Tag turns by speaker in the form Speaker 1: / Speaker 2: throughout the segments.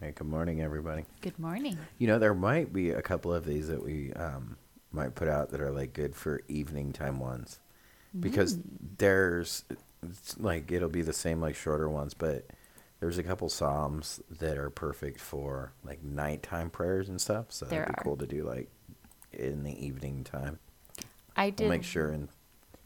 Speaker 1: Hey, good morning, everybody.
Speaker 2: Good morning.
Speaker 1: You know, there might be a couple of these that we um, might put out that are like good for evening time ones, because there's it's like it'll be the same like shorter ones, but there's a couple psalms that are perfect for like nighttime prayers and stuff. So
Speaker 2: There
Speaker 1: it'd be
Speaker 2: are.
Speaker 1: cool to do like in the evening time.
Speaker 2: I
Speaker 1: We'll
Speaker 2: did
Speaker 1: make sure and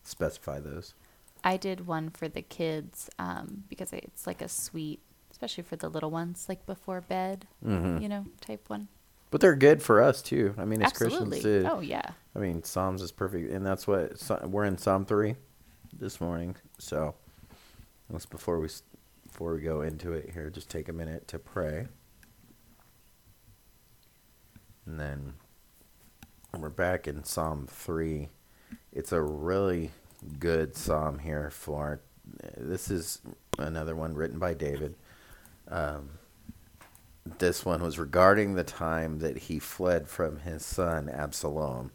Speaker 1: specify those.
Speaker 2: I did one for the kids um, because it's like a sweet, especially for the little ones, like before bed,
Speaker 1: Mhm.
Speaker 2: you know, type one.
Speaker 1: But they're good for us too. I mean, as
Speaker 2: Absolutely.
Speaker 1: Christians, too.
Speaker 2: Oh yeah.
Speaker 1: I mean, Psalms is perfect, and that's what we're in Psalm three this morning. So, let's before we before we go into it here, just take a minute to pray, and then we're back in Psalm three. It's a really good psalm here for. This is another one written by David. Um, this one was regarding the time that he fled from his son Absalom,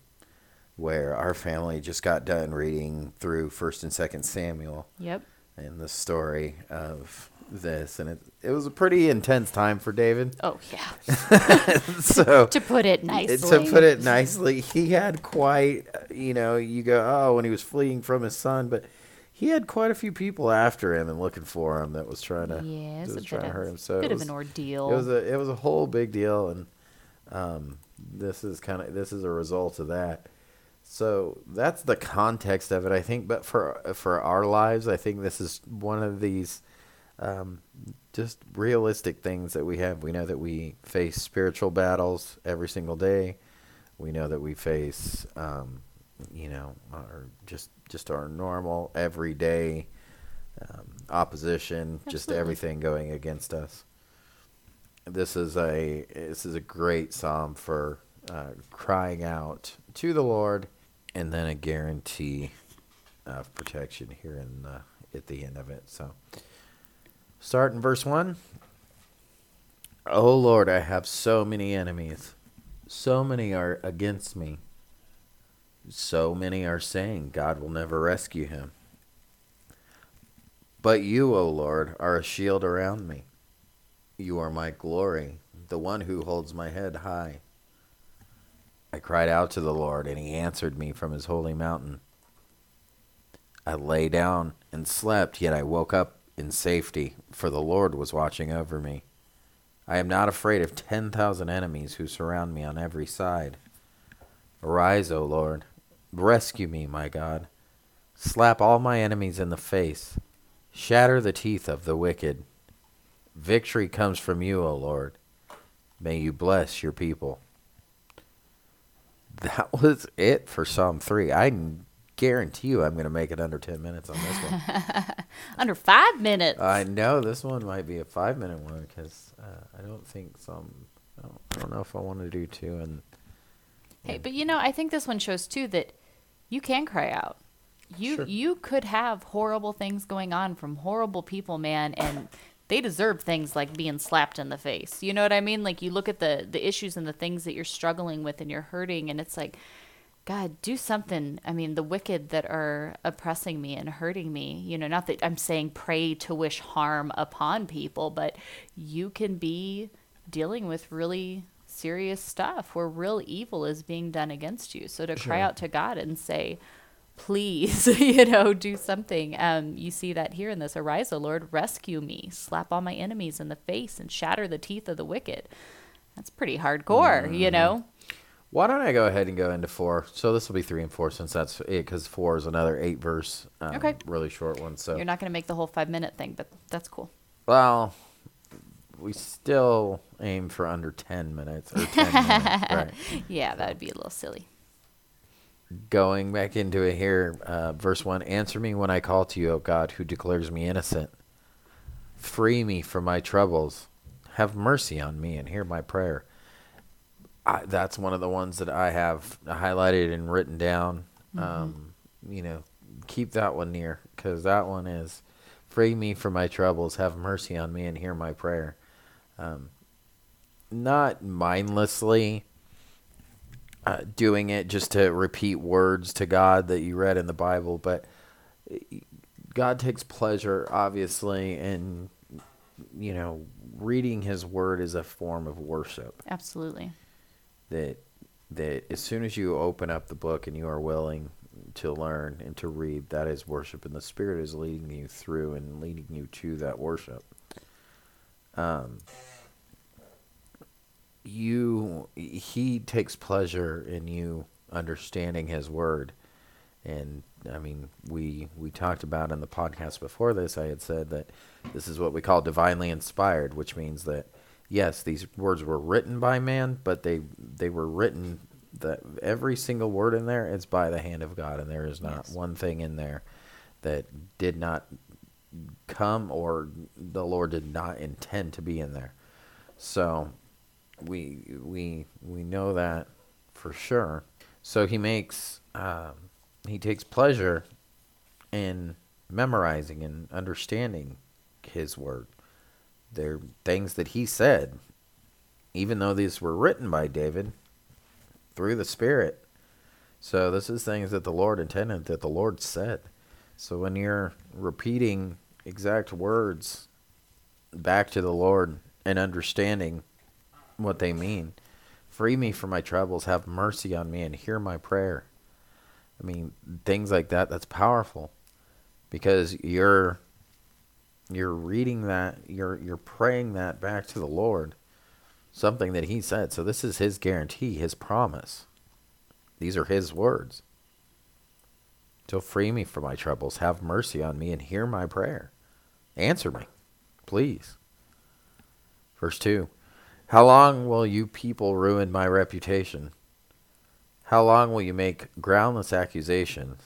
Speaker 1: where our family just got done reading through First and Second Samuel
Speaker 2: Yep.
Speaker 1: and the story of this, and it it was a pretty intense time for David.
Speaker 2: Oh yeah.
Speaker 1: so
Speaker 2: to put it nicely.
Speaker 1: to put it nicely, he had quite, you know, you go, oh, when he was fleeing from his son, but he had quite a few people after him and looking for him that was trying to,
Speaker 2: Yeah, it's
Speaker 1: that
Speaker 2: a
Speaker 1: was
Speaker 2: bit
Speaker 1: trying to
Speaker 2: of,
Speaker 1: hurt him. So
Speaker 2: bit
Speaker 1: it
Speaker 2: of
Speaker 1: was,
Speaker 2: an ordeal.
Speaker 1: it was a it was a whole big deal, and um, this is kind of this is a result of that. So that's the context of it, I think. But for for our lives, I think this is one of these um, just realistic things that we have. We know that we face spiritual battles every single day. We know that we face, um, you know, our just just our normal everyday um, opposition, just everything going against us. This is a this is a great psalm for uh, crying out to the Lord, and then a guarantee of protection here in the, at the end of it. So, start in verse one. Oh Lord, I have so many enemies. So many are against me. So many are saying God will never rescue him. But you, O Lord, are a shield around me. You are my glory, the one who holds my head high. I cried out to the Lord, and he answered me from his holy mountain. I lay down and slept, yet I woke up in safety, for the Lord was watching over me. I am not afraid of ten thousand enemies who surround me on every side. Arise, O Lord, rescue me, my God. Slap all my enemies in the face. Shatter the teeth of the wicked. Victory comes from you, O Lord. May you bless your people. That was it for Psalm 3. I guarantee you I'm going to make it under 10 minutes on this one.
Speaker 2: Under five minutes.
Speaker 1: I know this one might be a five minute one because uh, I don't think some. I don't, I don't know if I want to do two. And
Speaker 2: Hey, but you know, I think this one shows too that you can cry out. You
Speaker 1: Sure.
Speaker 2: you could have horrible things going on from horrible people, man, and they deserve things like being slapped in the face. You know what I mean? Like you look at the the issues and the things that you're struggling with and you're hurting and it's like God, do something. I mean, the wicked that are oppressing me and hurting me, you know, not that I'm saying pray to wish harm upon people, but you can be dealing with really serious stuff where real evil is being done against you. So to cry out to God and say, please, you know, do something. Um, you see that here in this Arise, O Lord, rescue me, slap all my enemies in the face and shatter the teeth of the wicked. That's pretty hardcore, you know?
Speaker 1: why don't I go ahead and go into four? So this will be three and four since that's it, because four is another eight verse, um,
Speaker 2: Okay.
Speaker 1: really short one. So
Speaker 2: You're not going to make the whole five minute thing, but that's cool.
Speaker 1: well, we still aim for under ten minutes or ten minutes, right?
Speaker 2: Yeah, that would be a little silly.
Speaker 1: Going back into it here, uh, verse 1 Answer me when I call to you, O God, who declares me innocent. Free me from my troubles. Have mercy on me and hear my prayer. I, that's one of the ones that I have highlighted and written down. Um, you know, keep that one near because that one is free me from my troubles. Have mercy on me and hear my prayer. Um, not mindlessly uh, doing it just to repeat words to God that you read in the Bible, but God takes pleasure, obviously, in you know, reading his word is a form of worship.
Speaker 2: Absolutely.
Speaker 1: That that as soon as you open up the book and you are willing to learn and to read, that is worship, and the Spirit is leading you through and leading you to that worship. Um, you, he takes pleasure in you understanding His Word, and I mean, we we talked about in the podcast before this. I had said that this is what we call divinely inspired, which means that yes, these words were written by man, but they they were written that every single word in there is by the hand of God, and there is not
Speaker 2: Yes.
Speaker 1: one thing in there that did not come or the Lord did not intend to be in there. So we we we know that for sure. So he makes um, he takes pleasure in memorizing and understanding his word. They're things that he said, even though these were written by David through the Spirit. So this is things that the Lord intended, that the Lord said. So when you're repeating exact words back to the Lord and understanding what they mean, free me from my troubles, have mercy on me, and hear my prayer. I mean, things like that, that's powerful because you're you're reading that, you're you're praying that back to the Lord, something that he said. So this is his guarantee, his promise. These are his words. So free me from my troubles, have mercy on me, and hear my prayer. Answer me, please. Verse 2 How long will you people ruin my reputation? How long will you make groundless accusations?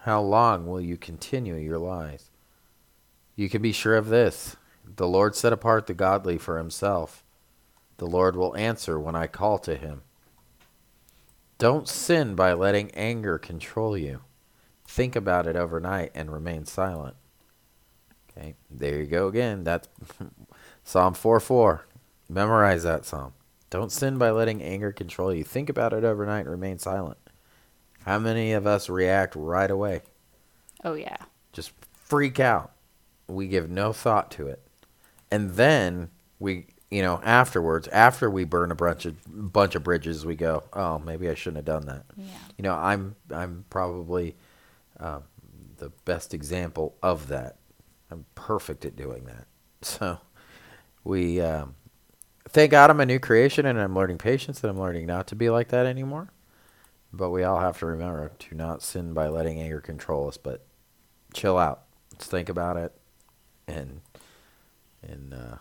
Speaker 1: How long will you continue your lies? You can be sure of this the Lord set apart the godly for himself. The Lord will answer when I call to him. Don't sin by letting anger control you. Think about it overnight and remain silent. Okay, there you go again. That's Psalm 4 4. Memorize that psalm. Don't sin by letting anger control you. Think about it overnight and remain silent. How many of us react right away?
Speaker 2: Oh yeah.
Speaker 1: Just freak out. We give no thought to it. And then we, you know, afterwards, after we burn a bunch of bunch of bridges, we go, "Oh, maybe I shouldn't have done that."
Speaker 2: Yeah.
Speaker 1: You know, I'm I'm probably um, the best example of that. I'm perfect at doing that. So we um, thank God I'm a new creation and I'm learning patience and I'm learning not to be like that anymore. But we all have to remember to not sin by letting anger control us, but chill out. Let's think about it and and uh,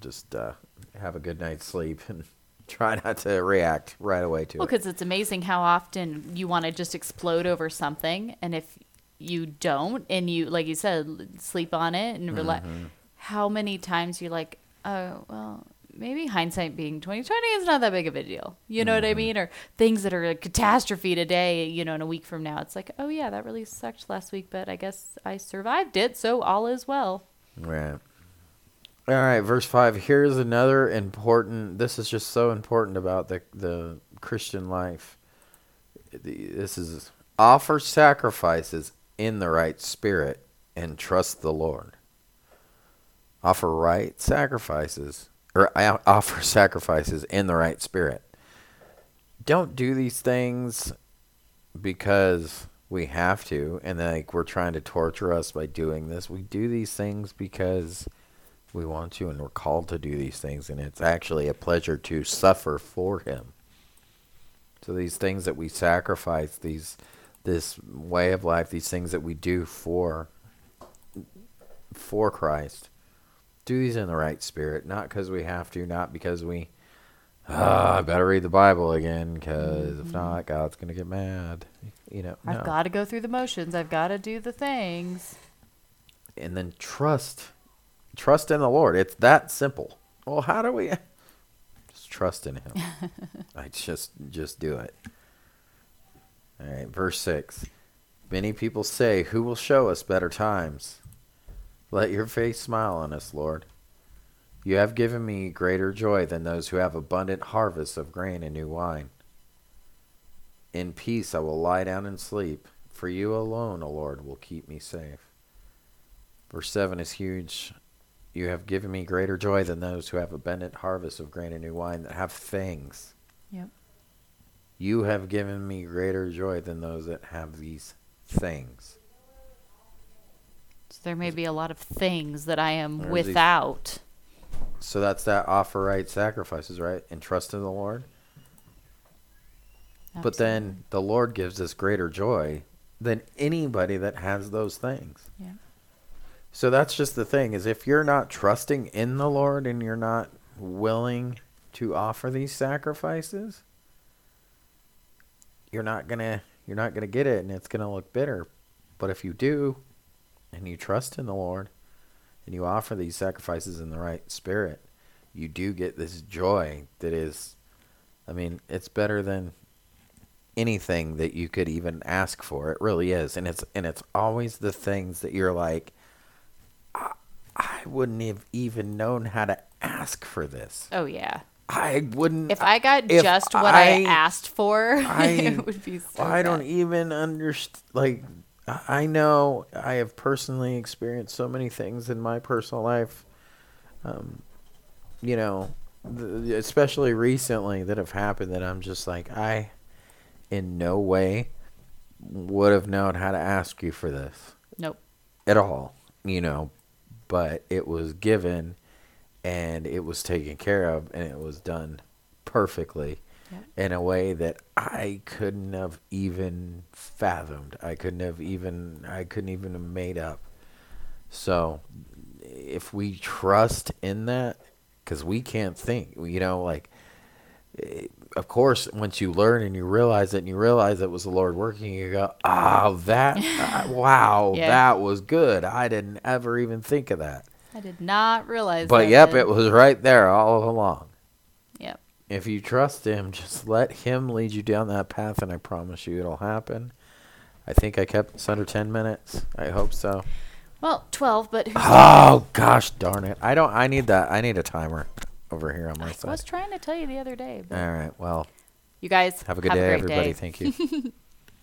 Speaker 1: just uh, have a good night's sleep and try not to react right away to
Speaker 2: Well,
Speaker 1: it.
Speaker 2: because it's amazing how often you want to just explode over something, and if you don't, and you, like you said, sleep on it and relax,
Speaker 1: Mm-hmm.
Speaker 2: how many times you're like, oh, well, maybe hindsight being 2020 is not that big of a deal. You know what
Speaker 1: Mm-hmm.
Speaker 2: I mean? Or things that are a catastrophe today, you know, in a week from now, it's like, oh, yeah, that really sucked last week, but I guess I survived it, so all is well.
Speaker 1: Right. All right, verse 5. Here's another important this is just so important about the the Christian life. This is offer sacrifices in the right spirit and trust the Lord. Offer right sacrifices or offer sacrifices in the right spirit. Don't do these things because we have to and like we're trying to torture us by doing this. We do these things because we want to and we're called to do these things and it's actually a pleasure to suffer for him. So these things that we sacrifice, these this way of life, these things that we do for for Christ. Do these in the right spirit, not because we have to, not because we ah, I better read the Bible again because if not, God's gonna get mad. You know.
Speaker 2: I've got to go through the motions. I've got to do the things.
Speaker 1: and then trust trust in the lord it's that simple well how do we just trust in him i just just do it verse 6 many people say who will show us better times let your face smile on us lord you have given me greater joy than those who have abundant harvests of grain and new wine in peace i will lie down and sleep for you alone o lord will keep me safe Verse 7 is huge. You have given me greater joy than those who have abundant harvests of grain and new wine that have things.
Speaker 2: Yep.
Speaker 1: You have given me greater joy than those that have these things.
Speaker 2: So there may be a lot of things that I am
Speaker 1: There's these-
Speaker 2: without.
Speaker 1: So that's that offer right sacrifices, right? And trust in the Lord. But then the Lord gives us greater joy than anybody that has those things.
Speaker 2: Yeah.
Speaker 1: So that's just the thing is if you're not trusting in the Lord and you're not willing to offer these sacrifices, you're not to you're not to get it and it's to look bitter. But if you do and you trust in the Lord and you offer these sacrifices in the right spirit, you do get this joy that is I mean, it's better than anything that you could even ask for. It really is. And it's and it's always the things that you're like I, I wouldn't have even known how to ask for this.
Speaker 2: Oh yeah.
Speaker 1: I wouldn't
Speaker 2: If I got
Speaker 1: if
Speaker 2: just what I,
Speaker 1: I-
Speaker 2: asked for,
Speaker 1: I-
Speaker 2: it would be so
Speaker 1: I don't even understand. Like, I I know I have personally experienced so many things in my personal life, um, you know, th- especially recently that have happened that I'm just like, I in no way would have known how to ask you for this
Speaker 2: Nope.
Speaker 1: at all, you know, but it was given and it was taken care of and it was done perfectly
Speaker 2: Yep.
Speaker 1: in a way that I couldn't have even fathomed. I couldn't have even I couldn't even have made up. So if we trust in that cuz we can't think, you know, like eh, of course, once you learn and you realize it and you realize it was the Lord working, you go, oh, that, uh, wow,
Speaker 2: Yeah.
Speaker 1: that was good. I didn't ever even think of that.
Speaker 2: I did not realize.
Speaker 1: But yep,
Speaker 2: then.
Speaker 1: it was right there all along.
Speaker 2: Yep.
Speaker 1: If you trust Him, just let Him lead you down that path, and I promise you it'll happen. I think I kept this under 10 minutes. I hope so.
Speaker 2: Well, twelve, but
Speaker 1: Oh, gosh darn it. I don't, I need that. I need a timer over here on my
Speaker 2: I
Speaker 1: side.
Speaker 2: I was trying to tell you the other day. but-
Speaker 1: All right. Well,
Speaker 2: You guys
Speaker 1: have a good day,
Speaker 2: great
Speaker 1: everybody.
Speaker 2: day.
Speaker 1: Thank you.